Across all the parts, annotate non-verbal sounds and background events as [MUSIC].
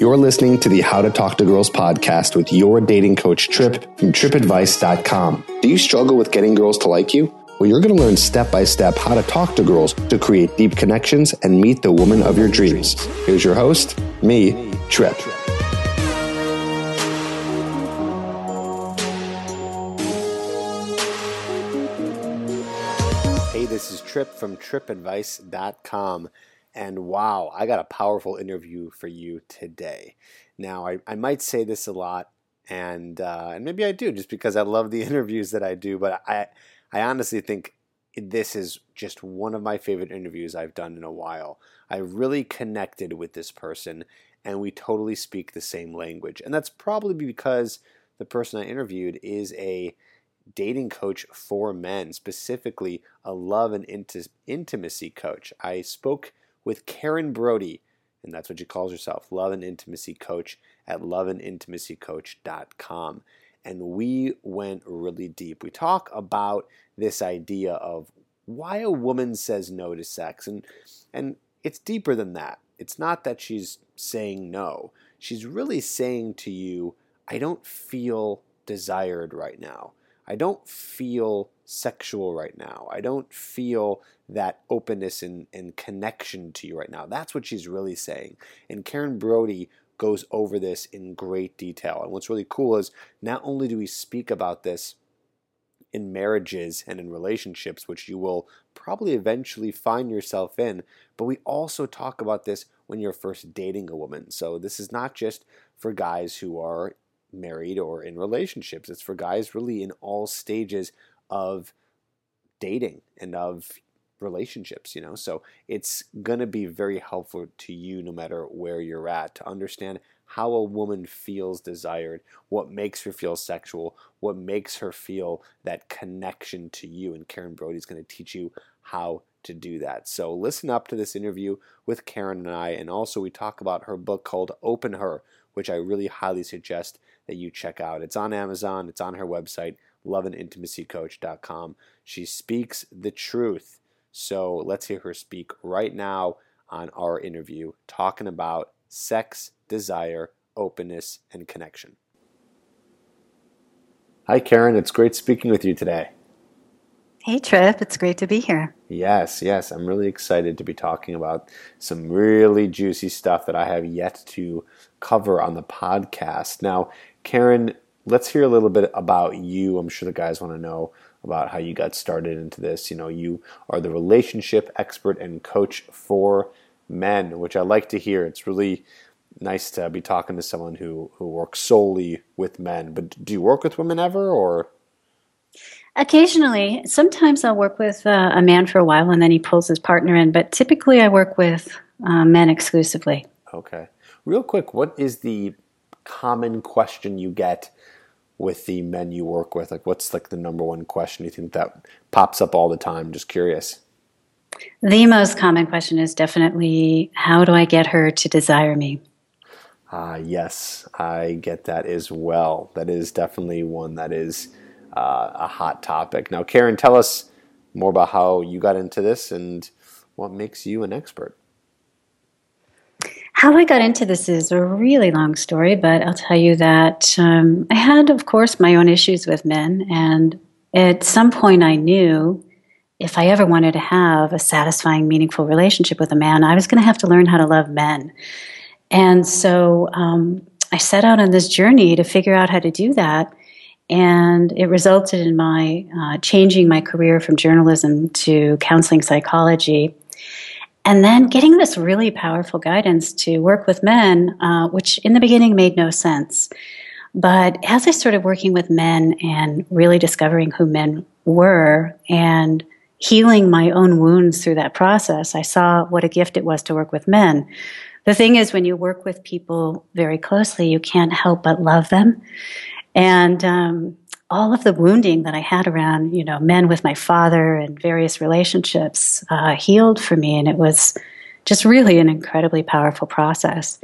You're listening to the How to Talk to Girls podcast with your dating coach, Trip, from tripadvice.com. Do you struggle with getting girls to like you? Well, you're going to learn step by step how to talk to girls to create deep connections and meet the woman of your dreams. Here's your host, me, Trip. Hey, this is Trip from tripadvice.com. And wow, I got a powerful interview for you today. Now, I, I might say this a lot, and uh, and maybe I do, just because I love the [LAUGHS] interviews that I do. But I I honestly think this is just one of my favorite interviews I've done in a while. I really connected with this person, and we totally speak the same language. And that's probably because the person I interviewed is a dating coach for men, specifically a love and intimacy coach. I spoke with Karen Brody, and that's what she calls herself, Love and Intimacy Coach at loveandintimacycoach.com. And we went really deep. We talk about this idea of why a woman says no to sex. And, and it's deeper than that. It's not that she's saying no. She's really saying to you, I don't feel desired right now. I don't feel sexual right now. I don't feel that openness and, and connection to you right now. That's what she's really saying. And Karen Brody goes over this in great detail. And what's really cool is not only do we speak about this in marriages and in relationships, which you will probably eventually find yourself in, but we also talk about this when you're first dating a woman. So this is not just for guys who are married or in relationships, it's for guys really in all stages of dating and of relationships, you know. So it's going to be very helpful to you no matter where you're at to understand how a woman feels desired, what makes her feel sexual, what makes her feel that connection to you. And Karen Brody is going to teach you how to do that. So listen up to this interview with Karen and I. And also, we talk about her book called Open Her, which I really highly suggest that you check out. It's on Amazon, it's on her website, loveandintimacycoach.com. She speaks the truth so let's hear her speak right now on our interview, talking about sex, desire, openness, and connection. Hi, Karen. It's great speaking with you today. Hey, Trip. It's great to be here. Yes, yes. I'm really excited to be talking about some really juicy stuff that I have yet to cover on the podcast. Now, Karen, let's hear a little bit about you. I'm sure the guys want to know about how you got started into this. You know, you are the relationship expert and coach for men, which I like to hear. It's really nice to be talking to someone who who works solely with men. But do you work with women ever, or? Occasionally, sometimes I'll work with uh, a man for a while, and then he pulls his partner in. But typically, I work with uh, men exclusively. Okay, real quick, what is the common question you get with the men you work with? Like, what's like the number one question you think that pops up all the time? Just curious. The most common question is definitely, how do I get her to desire me? Ah, uh, yes, I get that as well. That is definitely one that is uh, a hot topic. Now, Karen, tell us more about how you got into this and what makes you an expert. How I got into this is a really long story, but I'll tell you that um, I had, of course, my own issues with men. And at some point, I knew if I ever wanted to have a satisfying, meaningful relationship with a man, I was going to have to learn how to love men. And so um, I set out on this journey to figure out how to do that. And it resulted in my uh, changing my career from journalism to counseling psychology and then getting this really powerful guidance to work with men, uh, which in the beginning made no sense. But as I started working with men and really discovering who men were and healing my own wounds through that process, I saw what a gift it was to work with men. The thing is, when you work with people very closely, you can't help but love them. And um, all of the wounding that I had around, you know, men with my father and various relationships uh, healed for me. And it was just really an incredibly powerful process.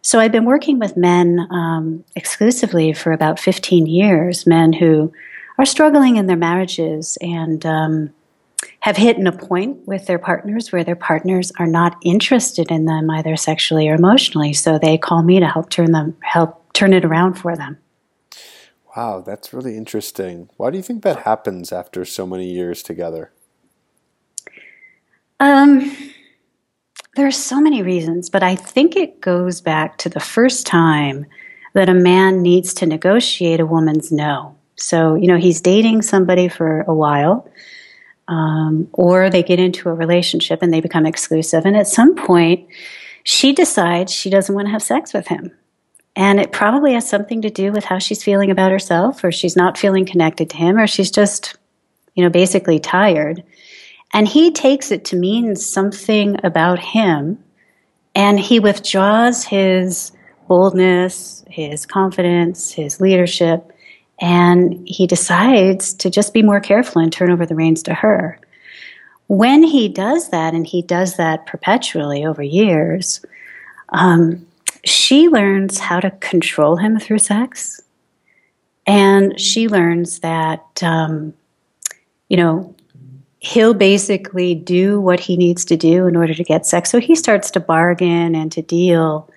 So I've been working with men um, exclusively for about 15 years, men who are struggling in their marriages and um, have hit a point with their partners where their partners are not interested in them either sexually or emotionally. So they call me to help turn them help turn it around for them. Wow, that's really interesting. Why do you think that happens after so many years together? Um, there are so many reasons, but I think it goes back to the first time that a man needs to negotiate a woman's no. So, you know, he's dating somebody for a while, um, or they get into a relationship and they become exclusive. And at some point, she decides she doesn't want to have sex with him. And it probably has something to do with how she's feeling about herself, or she's not feeling connected to him, or she's just, you know, basically tired. And he takes it to mean something about him, and he withdraws his boldness, his confidence, his leadership, and he decides to just be more careful and turn over the reins to her. When he does that, and he does that perpetually over years, um, she learns how to control him through sex. And she learns that, um, you know, he'll basically do what he needs to do in order to get sex. So he starts to bargain and to deal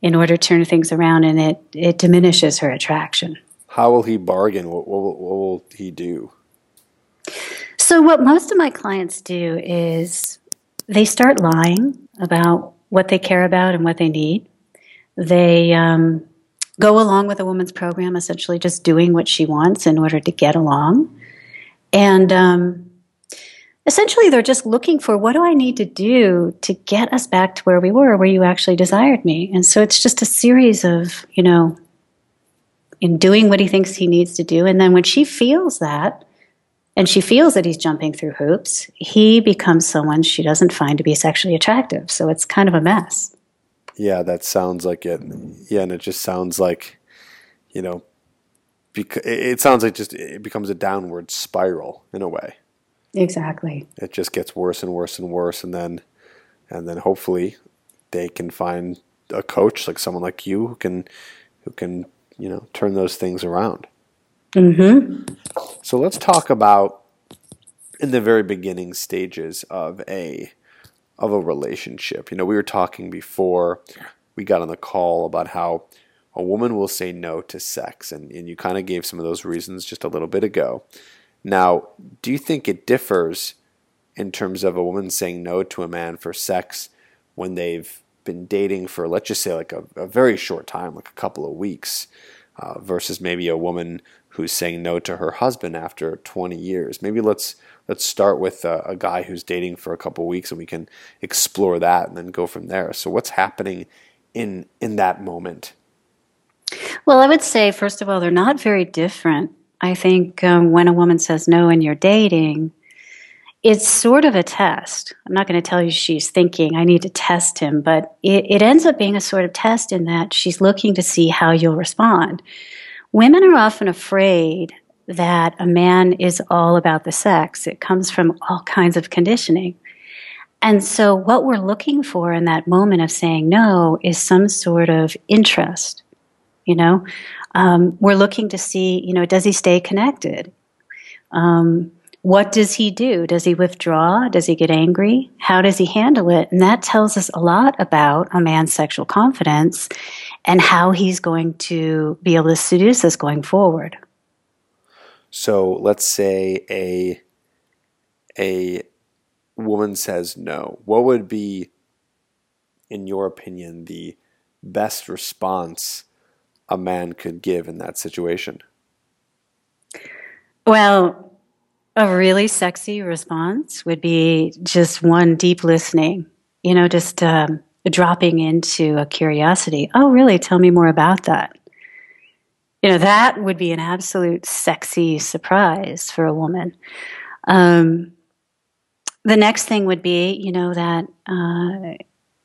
in order to turn things around, and it, it diminishes her attraction. How will he bargain? What, what, what will he do? So, what most of my clients do is they start lying about what they care about and what they need. They um, go along with a woman's program, essentially just doing what she wants in order to get along. And um, essentially, they're just looking for what do I need to do to get us back to where we were, where you actually desired me. And so it's just a series of, you know, in doing what he thinks he needs to do. And then when she feels that, and she feels that he's jumping through hoops, he becomes someone she doesn't find to be sexually attractive. So it's kind of a mess. Yeah, that sounds like it. Yeah, and it just sounds like, you know, bec- it sounds like just it becomes a downward spiral in a way. Exactly. It just gets worse and worse and worse, and then, and then hopefully, they can find a coach like someone like you who can, who can you know turn those things around. Mm-hmm. So let's talk about in the very beginning stages of a of a relationship. You know, we were talking before we got on the call about how a woman will say no to sex, and, and you kind of gave some of those reasons just a little bit ago. Now, do you think it differs in terms of a woman saying no to a man for sex when they've been dating for, let's just say, like a, a very short time, like a couple of weeks, uh, versus maybe a woman who's saying no to her husband after 20 years? Maybe let's let's start with a, a guy who's dating for a couple weeks and we can explore that and then go from there. So what's happening in in that moment? Well, I would say first of all they're not very different. I think um, when a woman says no and you're dating, it's sort of a test. I'm not going to tell you she's thinking, I need to test him, but it, it, ends up being a sort of test in that she's looking to see how you'll respond. Women are often afraid that a man is all about the sex. It comes from all kinds of conditioning. And so, what we're looking for in that moment of saying no is some sort of interest. You know, um, we're looking to see, you know, does he stay connected? Um, what does he do? Does he withdraw? Does he get angry? How does he handle it? And that tells us a lot about a man's sexual confidence and how he's going to be able to seduce us going forward. So let's say a a woman says no. What would be, in your opinion, the best response a man could give in that situation? Well, a really sexy response would be just one deep listening, you know, just um, dropping into a curiosity. Oh, really? Tell me more about that you know that would be an absolute sexy surprise for a woman. Um, the next thing would be you know that uh,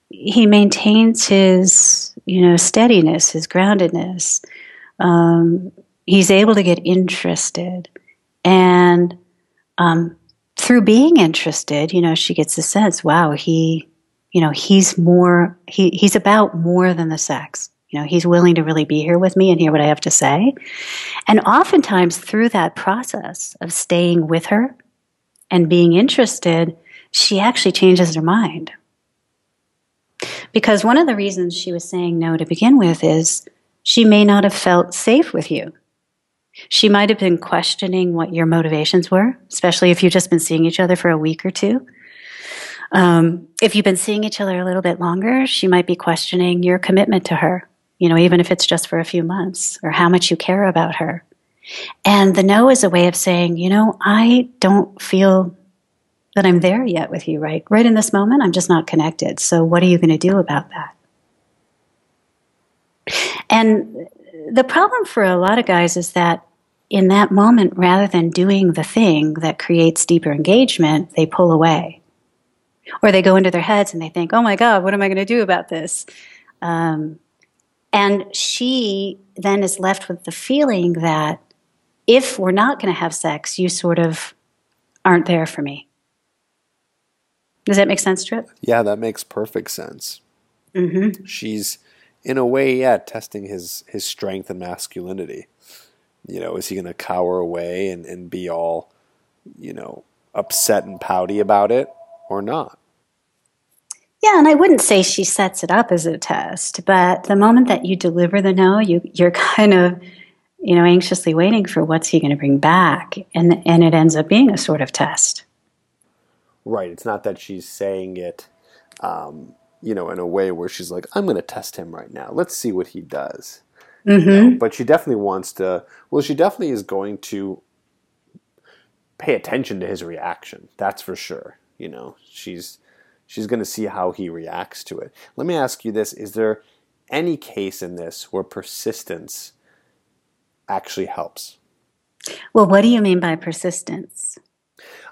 he maintains his you know steadiness his groundedness. Um, he's able to get interested. And um, through being interested you know she gets a sense wow he you know he's more he, he's about more than the sex you know, he's willing to really be here with me and hear what I have to say. And oftentimes, through that process of staying with her and being interested, she actually changes her mind. Because one of the reasons she was saying no to begin with is she may not have felt safe with you. She might have been questioning what your motivations were, especially if you've just been seeing each other for a week or two. Um, if you've been seeing each other a little bit longer, she might be questioning your commitment to her, you know, even if it's just for a few months, or how much you care about her. And the no is a way of saying, you know, I don't feel that I'm there yet with you, right? Right in this moment, I'm just not connected. So what are you going to do about that? And the problem for a lot of guys is that in that moment, rather than doing the thing that creates deeper engagement, they pull away. Or they go into their heads and they think, oh my God, what am I going to do about this? Um, and she then is left with the feeling that if we're not going to have sex, you sort of aren't there for me. Does that make sense, Trip? Yeah, that makes perfect sense. Mm-hmm. She's, in a way, yeah, testing his his strength and masculinity. You know, is he going to cower away and, and be all, you know, upset and pouty about it or not? Yeah, and I wouldn't say she sets it up as a test, but the moment that you deliver the no, you you're [LAUGHS] kind of you know anxiously waiting for what's he going to bring back, and and it ends up being a sort of test. Right. It's not that she's saying it, um, you know, in a way where she's like, "I'm going to test him right now. Let's see what he does." Mm-hmm. You know? But she definitely wants to. Well, she definitely is going to pay attention to his reaction. That's for sure. You know, she's she's going to see how he reacts to it. Let me ask you this: Is there any case in this where persistence actually helps? Well, what do you mean by persistence?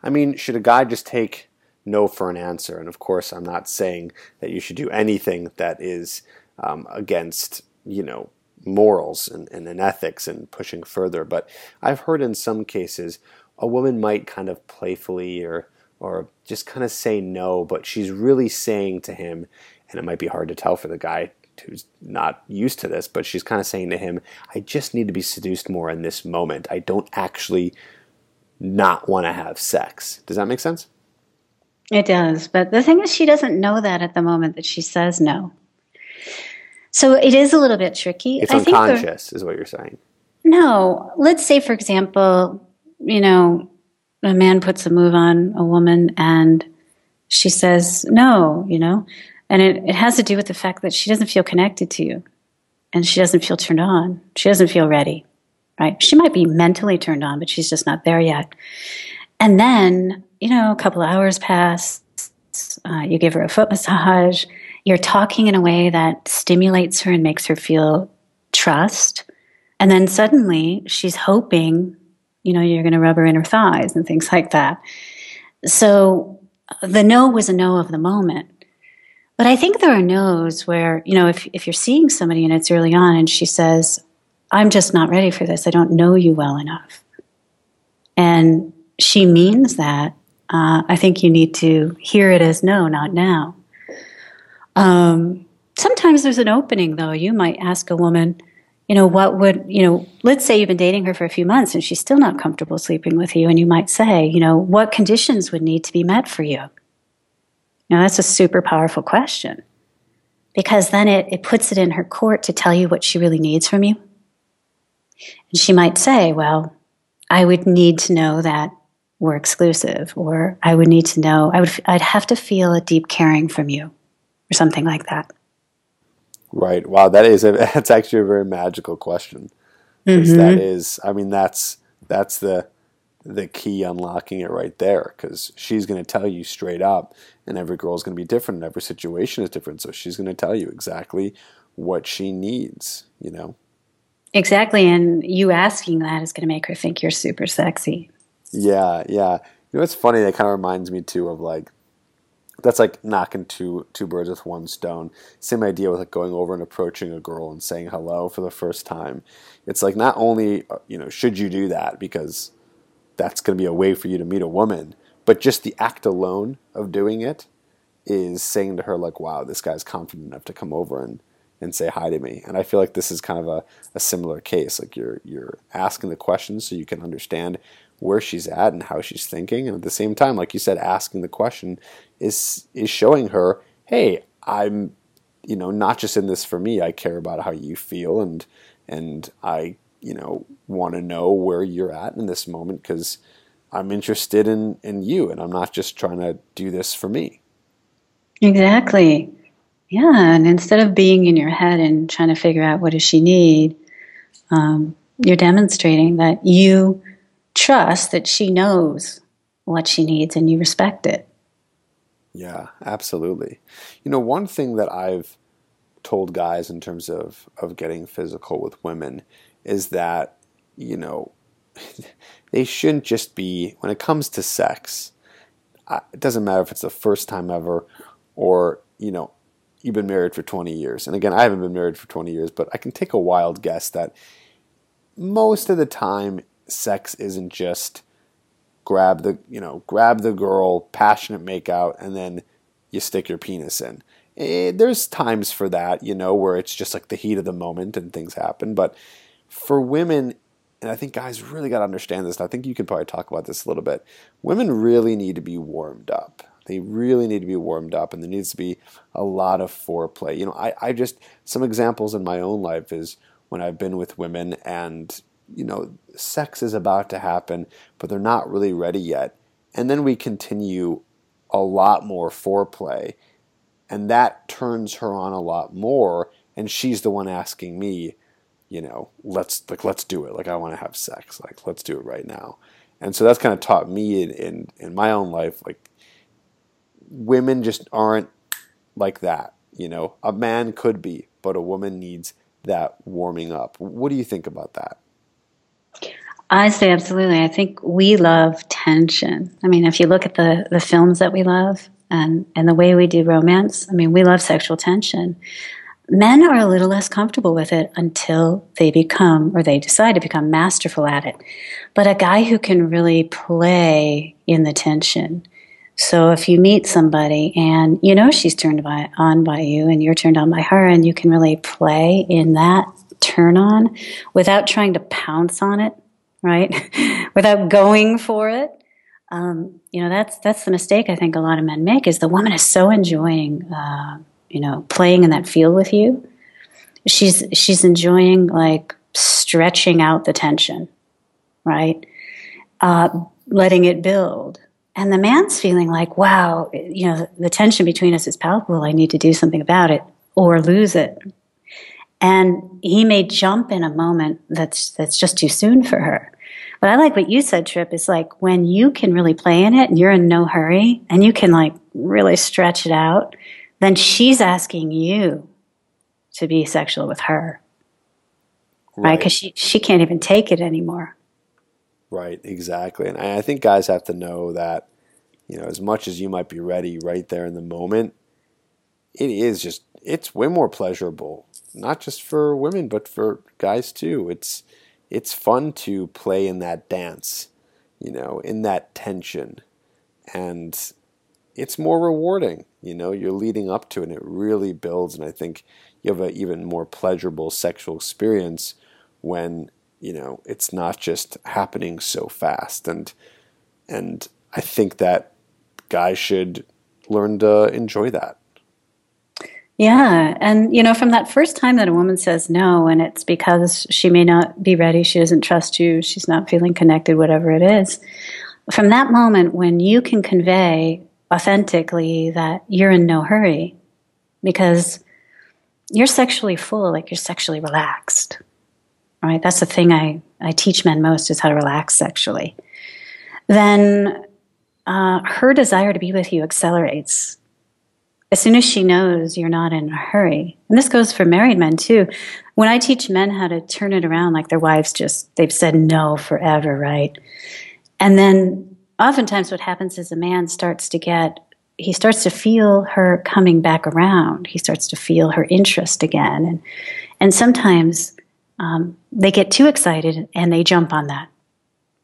I mean, should a guy just take no for an answer? And of course, I'm not saying that you should do anything that is um, against, you know, morals and, and, and ethics and pushing further. But I've heard in some cases a woman might kind of playfully or or just kind of say no, but she's really saying to him, and it might be hard to tell for the guy who's not used to this, but she's kind of saying to him, I just need to be seduced more in this moment. I don't actually not want to have sex. Does that make sense? It does. But the thing is, she doesn't know that at the moment that she says no. So it is a little bit tricky. It's I unconscious, is what you're saying. No. Let's say, for example, you know, a man puts a move on a woman and she says no, you know, and it, it has to do with the fact that she doesn't feel connected to you and she doesn't feel turned on. She doesn't feel ready right? She might be mentally turned on, but she's just not there yet. And then, you know, a couple hours pass, uh, you give her a foot massage, you're talking in a way that stimulates her and makes her feel trust. And then suddenly she's hoping, you know, you're going to rub her in her thighs and things like that. So the no was a no of the moment. But I think there are no's where, you know, if, if you're seeing somebody and it's early on and she says, I'm just not ready for this. I don't know you well enough. And she means that. Uh, I think you need to hear it as no, not now. Um, sometimes there's an opening, though. You might ask a woman, you know, what would, you know, let's say you've been dating her for a few months and she's still not comfortable sleeping with you. And you might say, you know, what conditions would need to be met for you? Now, that's a super powerful question because then it, it puts it in her court to tell you what she really needs from you. And she might say, well, I would need to know that we're exclusive, or I would need to know, I would, I'd have to feel a deep caring from you, or something like that. Right. Wow. That is a, [LAUGHS] that's actually a very magical question. Mm-hmm. That is, I mean, that's, that's the, the key unlocking it right there because she's going to tell you straight up and every girl is going to be different and every situation is different so she's going to tell you exactly what she needs you know Exactly. And you asking that is going to make her think you're super sexy. Yeah, yeah. You know, it's funny. That kind of reminds me too of like that's like knocking two two birds with one stone. Same idea with like going over and approaching a girl and saying hello for the first time. It's like not only uh, you know should you do that because that's going to be a way for you to meet a woman, but just the act alone of doing it is saying to her like, "Wow, this guy's confident enough to come over and and say hi to me. And I feel like this is kind of a, a similar case. Like you're you're asking the questions so you can understand where she's at and how she's thinking. And at the same time, like you said, asking the question is is showing her, hey, I'm, you know, not just in this for me. I care about how you feel, and and I, you know, want to know where you're at in this moment because I'm interested in in you, and I'm not just trying to do this for me. Exactly. Yeah, and instead of being in your head and trying to figure out what does she need, um, you're demonstrating that you trust that she knows what she needs and you respect it. Yeah, absolutely. You know, one thing that I've told guys in terms of, of getting physical with women is that, you know, [LAUGHS] they shouldn't just be, when it comes to sex, it doesn't matter if it's the first time ever or, you know, you've been married for 20 years. And again, I haven't been married for 20 years, but I can take a wild guess that most of the time sex isn't just grab the you know grab the girl passionate makeout and then you stick your penis in. It, there's times for that you know where it's just like the heat of the moment and things happen. But for women and i think guys really got to understand this and i think you can probably talk about this a little bit women really need to be warmed up. They really need to be warmed up and there needs to be a lot of foreplay. You know i, I just some examples in my own life is when i've been with women and you know, sex is about to happen, but they're not really ready yet. And then we continue a lot more foreplay, and that turns her on a lot more. And she's the one asking me, you know, let's like let's do it. Like I want to have sex. Like let's do it right now. And so that's kind of taught me in, in in my own life, like women just aren't like that. You know, a man could be, but a woman needs that warming up. What do you think about that? I say absolutely. I think we love tension. I mean, if you look at the, the films that we love and, and the way we do romance, I mean, we love sexual tension. Men are a little less comfortable with it until they become or they decide to become masterful at it. But a guy who can really play in the tension. So if you meet somebody and you know she's turned by, on by you and you're turned on by her and you can really play in that turn on without trying to pounce on it right? [LAUGHS] Without going for it. Um, you know, that's that's the mistake I think a lot of men make is the woman is so enjoying, uh, you know, playing in that field with you. She's she's enjoying like stretching out the tension, right? Uh, letting it build. And the man's feeling like, wow, you know, the tension between us is palpable. I need to do something about it or lose it. And he may jump in a moment that's that's just too soon for her. But I like what you said, Trip. It's like when you can really play in it and you're in no hurry and you can like really stretch it out, then she's asking you to be sexual with her. Right? Because right? she, she can't even take it anymore. Right, exactly. And I think guys have to know that, you know, as much as you might be ready right there in the moment, it is just, it's way more pleasurable, not just for women, but for guys too. It's, it's fun to play in that dance, you know, in that tension. And it's more rewarding, you know, you're leading up to it and it really builds. And I think you have an even more pleasurable sexual experience when, you know, it's not just happening so fast. And, and I think that guys should learn to enjoy that. Yeah. And, you know, from that first time that a woman says no, and it's because she may not be ready, she doesn't trust you, she's not feeling connected, whatever it is, from that moment when you can convey authentically that you're in no hurry because you're sexually full, like you're sexually relaxed, right? That's the thing I, I teach men most is how to relax sexually. Then uh, her desire to be with you accelerates as soon as she knows you're not in a hurry, and this goes for married men too. When I teach men how to turn it around, like their wives just, they've said no forever, right? And then oftentimes what happens is a man starts to get, he starts to feel her coming back around. He starts to feel her interest again. And, and sometimes um, they get too excited and they jump on that,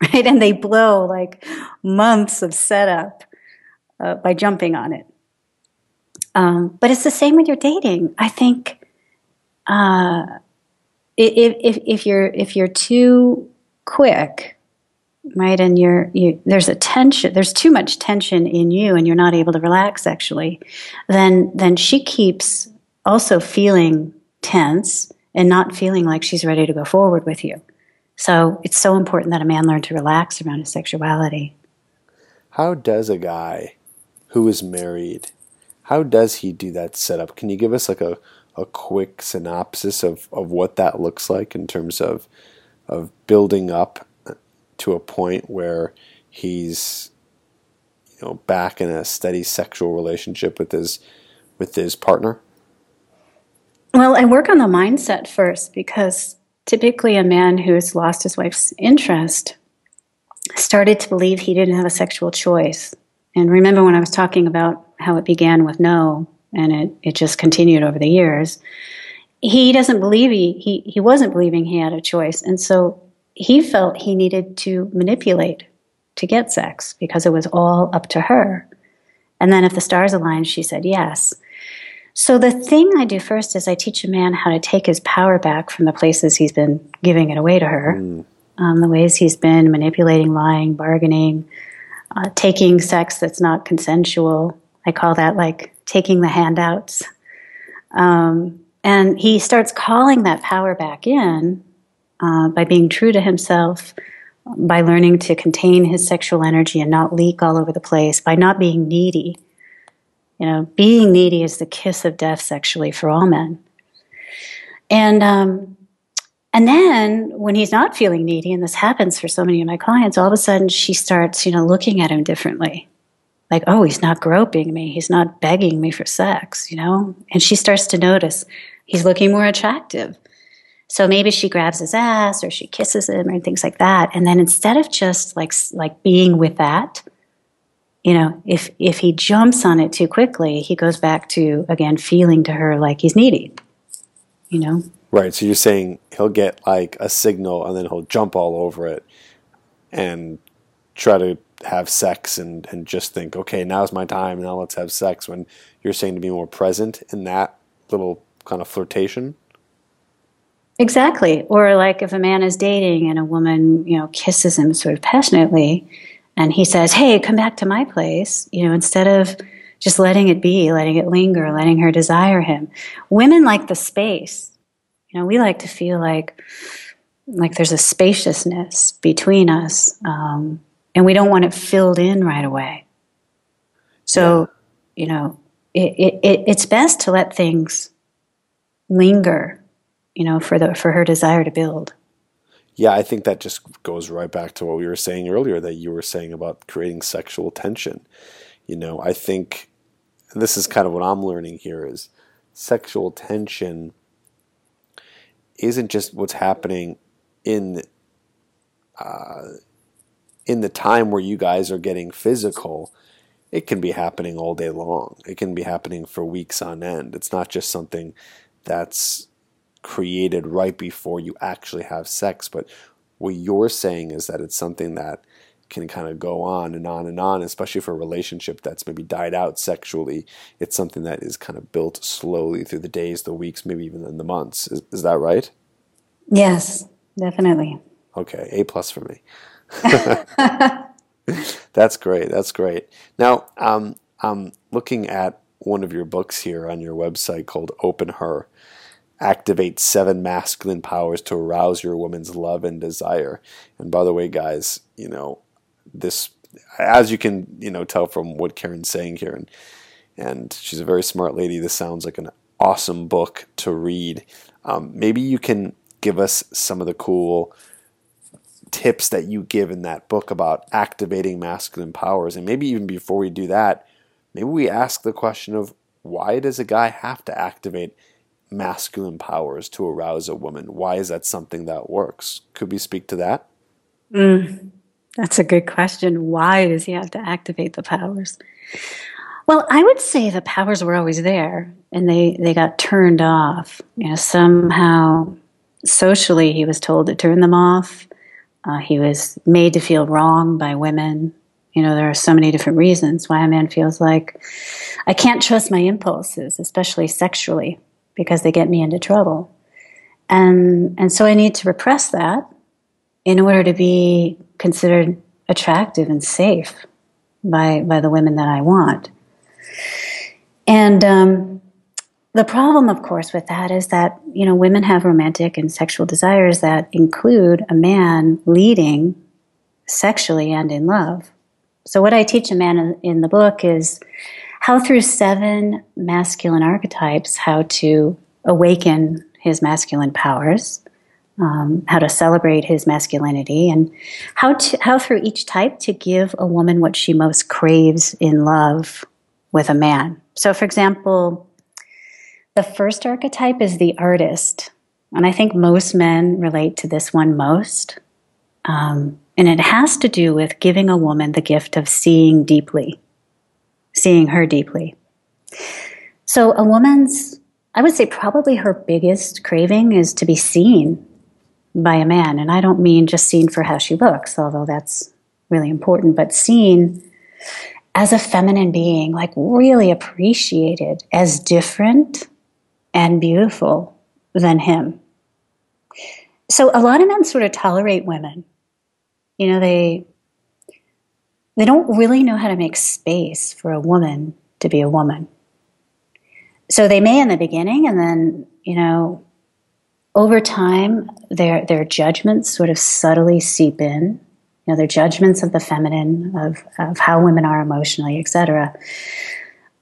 [LAUGHS] right? And they blow like months of setup uh, by jumping on it. Um, but it's the same when you're dating. I think uh, if, if, if you're if you're too quick, right? And you're you there's a tension, there's too much tension in you, and you're not able to relax sexually. Then then she keeps also feeling tense and not feeling like she's ready to go forward with you. So it's so important that a man learn to relax around his sexuality. How does a guy who is married, how does he do that setup? Can you give us like a, a quick synopsis of, of what that looks like in terms of of building up to a point where he's you know back in a steady sexual relationship with his with his partner? Well, I work on the mindset first because typically a man who's lost his wife's interest started to believe he didn't have a sexual choice. And remember when I was talking about how it began with no and it, it just continued over the years, he doesn't believe he, he, he wasn't believing he had a choice. And so he felt he needed to manipulate to get sex because it was all up to her. And then if the stars aligned, she said yes. So the thing I do first is I teach a man how to take his power back from the places he's been giving it away to her, mm. um, the ways he's been manipulating, lying, bargaining, uh, taking sex that's not consensual. I call that like taking the handouts. Um, and he starts calling that power back in uh, by being true to himself, by learning to contain his sexual energy and not leak all over the place, by not being needy you know, being needy is the kiss of death sexually for all men. And um, and then when he's not feeling needy, and this happens for so many of my clients, all of a sudden she starts, you know, looking at him differently. Like, oh, he's not groping me. He's not begging me for sex, you know? And she starts to notice he's looking more attractive. So maybe she grabs his ass or she kisses him or things like that. And then instead of just like like being with that, you know, if if he jumps on it too quickly, he goes back to again feeling to her like he's needy. You know. Right. So you're saying he'll get like a signal and then he'll jump all over it and try to have sex and, and just think, okay, now's my time, now let's have sex when you're saying to be more present in that little kind of flirtation. Exactly. Or like if a man is dating and a woman, you know, kisses him sort of passionately, and he says, Hey, come back to my place, you know, instead of just letting it be, letting it linger, letting her desire him. Women like the space. You know, we like to feel like like there's a spaciousness between us, um, and we don't want it filled in right away. So, yeah. you know, it, it, it's best to let things linger, you know, for the for her desire to build yeah, I think that just goes right back to what we were saying earlier that you were saying about creating sexual tension. You know, I think this is kind of what I'm learning here is sexual tension isn't just what's happening in uh, in the time where you guys are getting physical. It can be happening all day long. It can be happening for weeks on end. It's not just something that's created right before you actually have sex. But what you're saying is that it's something that can kind of go on and on and on, especially for a relationship that's maybe died out sexually. It's something that is kind of built slowly through the days, the weeks, maybe even in the months. Is, is that right? Yes, definitely. Okay, A plus for me. [LAUGHS] that's great. That's great. Now, um, I'm looking at one of your books here on your website called Open Her activate seven masculine powers to arouse your woman's love and desire. And by the way, guys, you know, this, as you can, you know, tell from what Karen's saying here, and, and she's a very smart lady, this sounds like an awesome book to read. Um, maybe you can give us some of the cool tips that you give in that book about activating masculine powers. And maybe even before we do that, maybe we ask the question of why does a guy have to activate masculine powers to arouse a woman. Why is that something that works? Could we speak to that? Mm, that's a good question. Why does he have to activate the powers? Well, I would say the powers were always there and they, they got turned off. You know, somehow socially he was told to turn them off. Uh, he was made to feel wrong by women. You know, there are so many different reasons why a man feels like I can't trust my impulses, especially sexually because they get me into trouble. And, and so I need to repress that in order to be considered attractive and safe by by the women that I want. And um, the problem, of course, with that is that you know women have romantic and sexual desires that include a man leading sexually and in love. So, what I teach a man in, in the book is how, through seven masculine archetypes, how to awaken his masculine powers, um, how to celebrate his masculinity, and how to how through each type to give a woman what she most craves in love with a man. So, for example, the first archetype is the artist, and I think most men relate to this one most. Um, and it has to do with giving a woman the gift of seeing deeply, seeing her deeply. So, a woman's, I would say, probably her biggest craving is to be seen by a man. And I don't mean just seen for how she looks, although that's really important, but seen as a feminine being, like really appreciated as different and beautiful than him. So, a lot of men sort of tolerate women. You know they they don't really know how to make space for a woman to be a woman. So they may in the beginning and then you know over time their their judgments sort of subtly seep in. You know their judgments of the feminine of, of how women are emotionally etc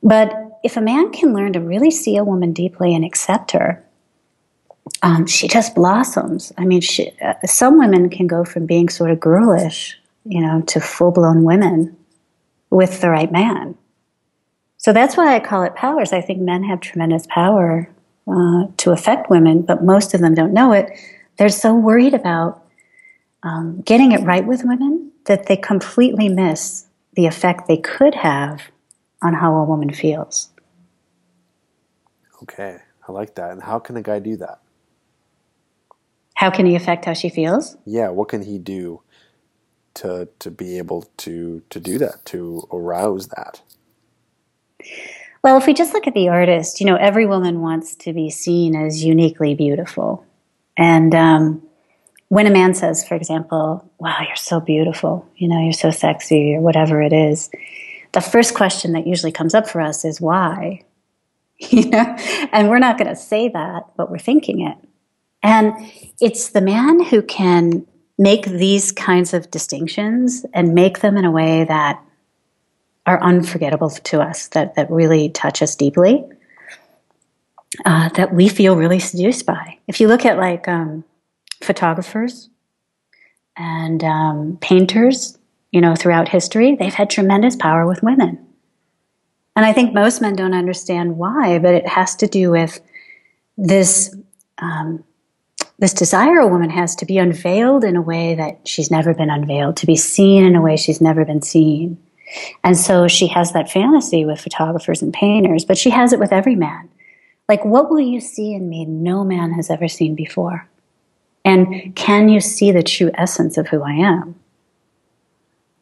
but if a man can learn to really see a woman deeply and accept her um, she just blossoms. I mean, she, uh, some women can go from being sort of girlish, you know, to full blown women with the right man. So that's why I call it powers. I think men have tremendous power uh, to affect women, but most of them don't know it. They're so worried about um, getting it right with women that they completely miss the effect they could have on how a woman feels. Okay, I like that. And how can a guy do that? How can he affect how she feels? Yeah, what can he do to to be able to to do that, to arouse that? Well, if we just look at the artist, you know, every woman wants to be seen as uniquely beautiful. And um, when a man says, for example, wow, you're so beautiful, you know, you're so sexy, or whatever it is, the first question that usually comes up for us is why? [LAUGHS] You know, and we're not going to say that, but we're thinking it. And it's the man who can make these kinds of distinctions and make them in a way that are unforgettable to us, that, that really touch us deeply, uh, that we feel really seduced by. If you look at like um, photographers and um, painters, you know, throughout history, they've had tremendous power with women. And I think most men don't understand why, but it has to do with this um, this desire a woman has to be unveiled in a way that she's never been unveiled, to be seen in a way she's never been seen. And so she has that fantasy with photographers and painters, but she has it with every man. Like, what will you see in me no man has ever seen before? And can you see the true essence of who I am?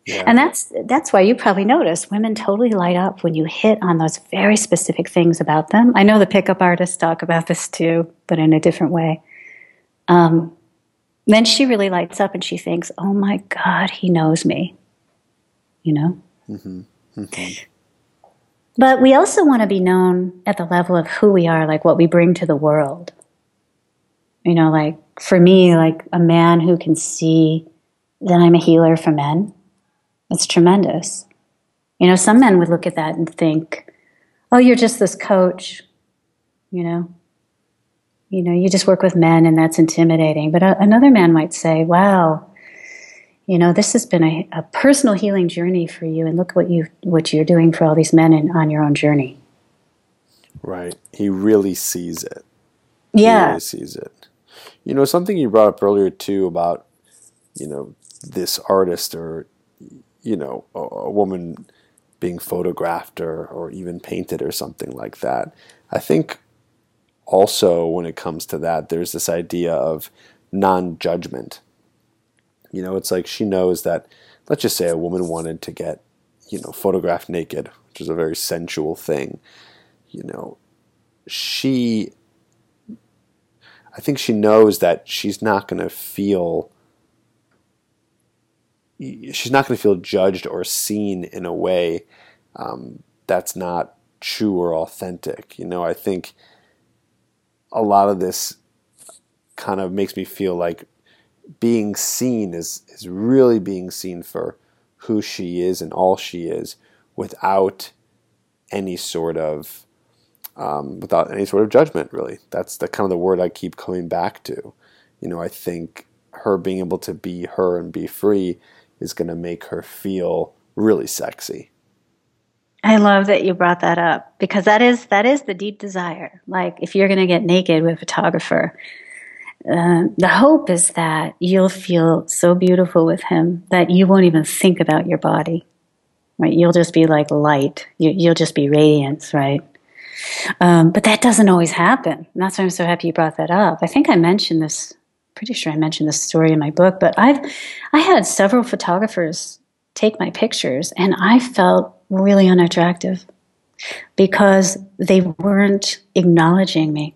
Yeah. And that's that's why you probably notice women totally light up when you hit on those very specific things about them. I know the pickup artists talk about this too, but in a different way. Um, then she really lights up and she thinks, oh my God, he knows me. You know? Mm-hmm. Mm-hmm. But we also want to be known at the level of who we are, like what we bring to the world. You know, like for me, like a man who can see that I'm a healer for men, it's tremendous. You know, some men would look at that and think, oh, you're just this coach, you know, you know, you just work with men and that's intimidating. But a, another man might say, wow, you know, this has been a, a, personal healing journey for you, and look what you what you're doing for all these men in, on your own journey. Right. He really sees it. Yeah. He really sees it. You know, something you brought up earlier too about, you know, this artist or, you know, a, a woman being photographed or, or even painted or something like that. I think also, when it comes to that, there's this idea of non judgment. You know, it's like she knows that, let's just say a woman wanted to get, you know, photographed naked, which is a very sensual thing. You know, she, I think she knows that she's not going to feel she's not going to feel judged or seen in a way um, that's not true or authentic. You know, I think a lot of this kind of makes me feel like being seen is is really being seen for who she is and all she is without any sort of um, without any sort of judgment really that's the kind of the word i keep coming back to you know i think her being able to be her and be free is going to make her feel really sexy I love that you brought that up because that is that is the deep desire. Like if you're going to get naked with a photographer, uh, the hope is that you'll feel so beautiful with him that you won't even think about your body. Right? You'll just be like light. You, will just be radiance, right? Um, but that doesn't always happen. And that's why I'm so happy you brought that up. I think I mentioned this. Pretty sure I mentioned this story in my book, but I've I had several photographers take my pictures, and I felt really unattractive because they weren't acknowledging me,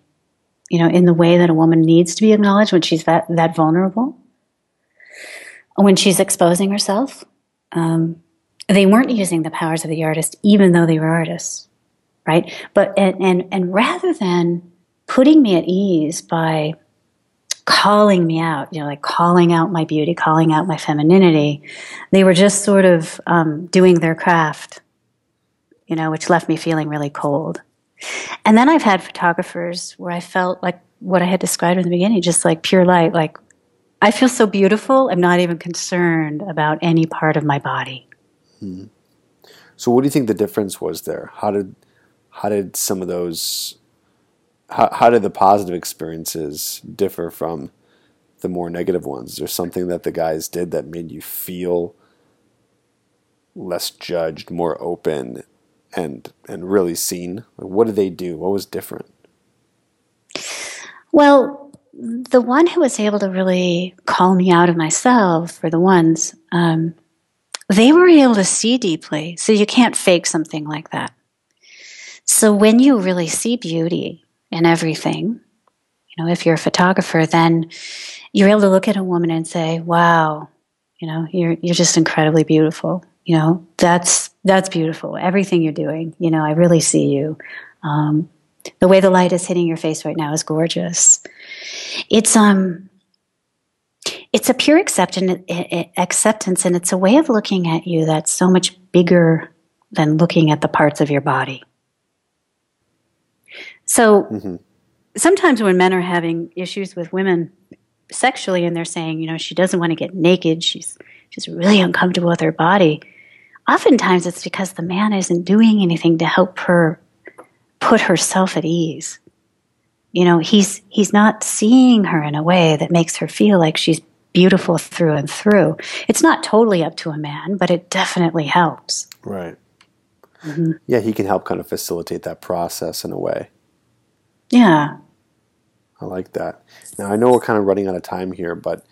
you know, in the way that a woman needs to be acknowledged when she's that, that vulnerable, when she's exposing herself. Um, they weren't using the powers of the artist, even though they were artists, right? But, and, and, and rather than putting me at ease by calling me out, you know, like calling out my beauty, calling out my femininity, they were just sort of um, doing their craft you know, which left me feeling really cold. And then I've had photographers where I felt like what I had described in the beginning, just like pure light, like I feel so beautiful, I'm not even concerned about any part of my body. Hmm. So what do you think the difference was there? How did how did some of those how, how did the positive experiences differ from the more negative ones? Is there something that the guys did that made you feel less judged, more open, and and really seen? What did they do? What was different? Well, the one who was able to really call me out of myself were the ones um, they were able to see deeply. So you can't fake something like that. So when you really see beauty in everything, you know, if you're a photographer, then you're able to look at a woman and say, "Wow, you know, you're you're just incredibly beautiful." You know, that's that's beautiful. Everything you're doing, you know, I really see you. Um, the way the light is hitting your face right now is gorgeous. It's um, it's a pure acceptance, acceptance, and it's a way of looking at you that's so much bigger than looking at the parts of your body. So mm-hmm. sometimes when men are having issues with women sexually, and they're saying, you know, she doesn't want to get naked, she's she's really uncomfortable with her body oftentimes it's because the man isn't doing anything to help her put herself at ease. You know, he's he's not seeing her in a way that makes her feel like she's beautiful through and through. It's not totally up to a man, but it definitely helps. Right. Mm-hmm. Yeah, he can help kind of facilitate that process in a way. Yeah. I like that. Now I know we're kind of running out of time here, but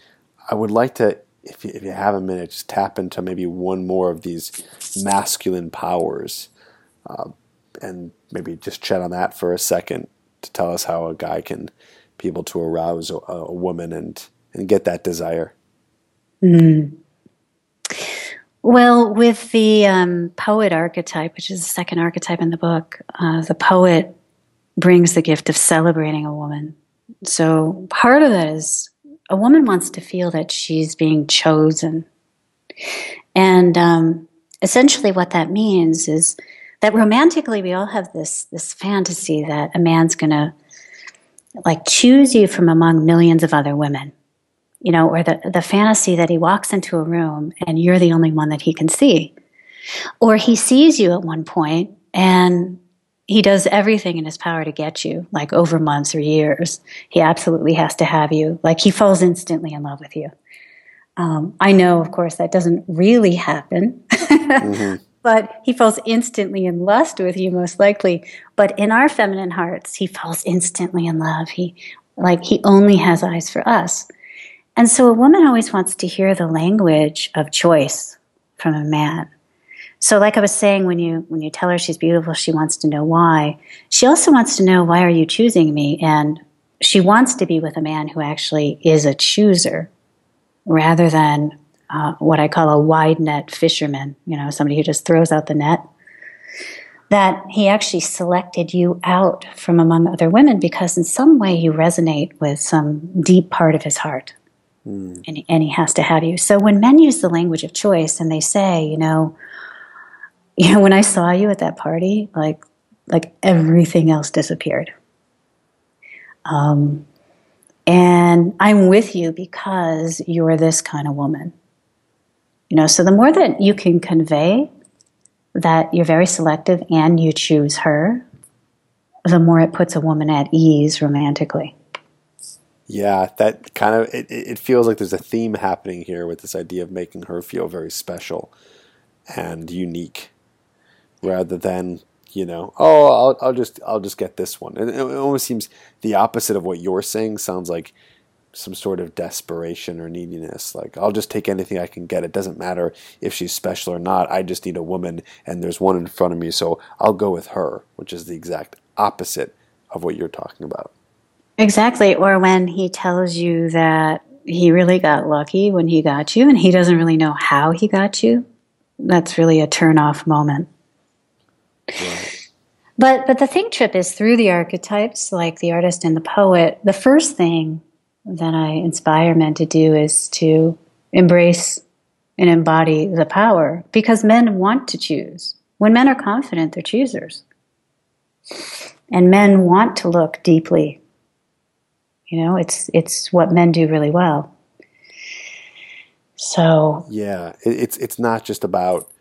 I would like to if you, if you have a minute, just tap into maybe one more of these masculine powers, uh, and maybe just chat on that for a second to tell us how a guy can be able to arouse a, a woman and and get that desire. Mm. Well, with the um, poet archetype, which is the second archetype in the book, uh, the poet brings the gift of celebrating a woman. So part of that is a woman wants to feel that she's being chosen. And um, essentially, what that means is that romantically, we all have this this fantasy that a man's going to like choose you from among millions of other women, you know, or the the fantasy that he walks into a room and you're the only one that he can see, or he sees you at one point and he does everything in his power to get you, like over months or years. He absolutely has to have you. Like he falls instantly in love with you. Um, I know, of course, that doesn't really happen, mm-hmm. [LAUGHS] but he falls instantly in lust with you, most likely. But in our feminine hearts, he falls instantly in love. He, like, he only has eyes for us. And so a woman always wants to hear the language of choice from a man. So like I was saying when you when you tell her she's beautiful, she wants to know why. She also wants to know why are you choosing me and she wants to be with a man who actually is a chooser rather than uh, what I call a wide net fisherman, you know, somebody who just throws out the net, that he actually selected you out from among other women because in some way you resonate with some deep part of his heart. Mm. And, and he has to have you. So when men use the language of choice and they say, you know, you know, when I saw you at that party, like like everything else disappeared. Um, and I'm with you because you're this kind of woman. You know, so the more that you can convey that you're very selective and you choose her, the more it puts a woman at ease romantically. Yeah, that kind of it, it feels like there's a theme happening here with this idea of making her feel very special and unique rather than you know, oh, I'll, I'll just I'll just get this one. And it almost seems the opposite of what you're saying. Sounds like some sort of desperation or neediness. Like I'll just take anything I can get. It doesn't matter if she's special or not. I just need a woman, and there's one in front of me, so I'll go with her, which is the exact opposite of what you're talking about. Exactly. Or when he tells you that he really got lucky when he got you, and he doesn't really know how he got you. That's really a turn off moment. But but the thing trip is through the archetypes, like the artist and the poet. The first thing that I inspire men to do is to embrace and embody the power, because men want to choose. When men are confident, they're choosers, and men want to look deeply. You know, it's it's what men do really well. So yeah, it's it's not just about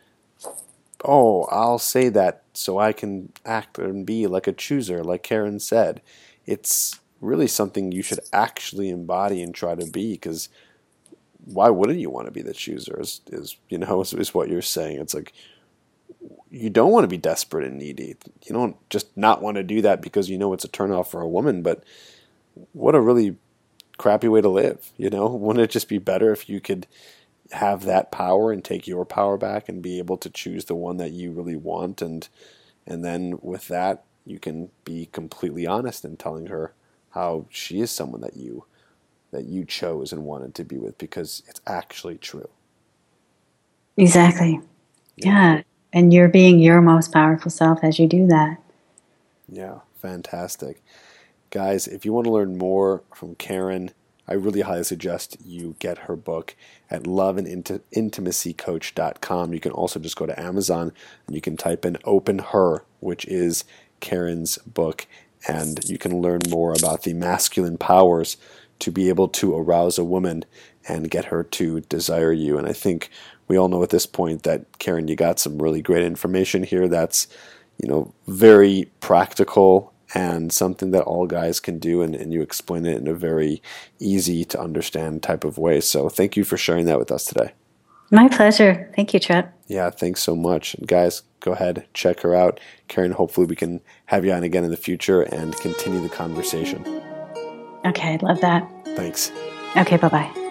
oh, I'll say that so I can act and be like a chooser, like Karen said. It's really something you should actually embody and try to be because why wouldn't you want to be the chooser is, is you know [LAUGHS] is, is, what you're saying. It's like you don't want to be desperate and needy. You don't just not want to do that because you know it's a turnoff for a woman but what a really crappy way to live you know? [LAUGHS] Wouldn't it just be better if you could have that power and take your power back and be able to choose the one that you really want and and then with that you can be completely honest in telling her how she is someone that you that you chose and wanted to be with because it's actually true. Exactly. Yeah. yeah. And you're being your most powerful self as you do that. Yeah, fantastic. Guys, if you want to learn more from Karen, I really highly suggest you get her book at loveandintimacycoach.com. You can also just go to Amazon and you can type in Open Her, which is Karen's book, and you can learn more about the masculine powers to be able to arouse a woman and get her to desire you. And I think we all know at this point that Karen, you got some really great information here that's, you know, very practical and something that all guys can do and, and you explain it in a very easy to understand type of way. So thank you for sharing that with us today. My pleasure. Thank you, Trent. Yeah, thanks so much. And guys, go ahead, check her out. Karen, hopefully we can have you on again in the future and continue the conversation. Okay, love that. Thanks. Okay, bye bye.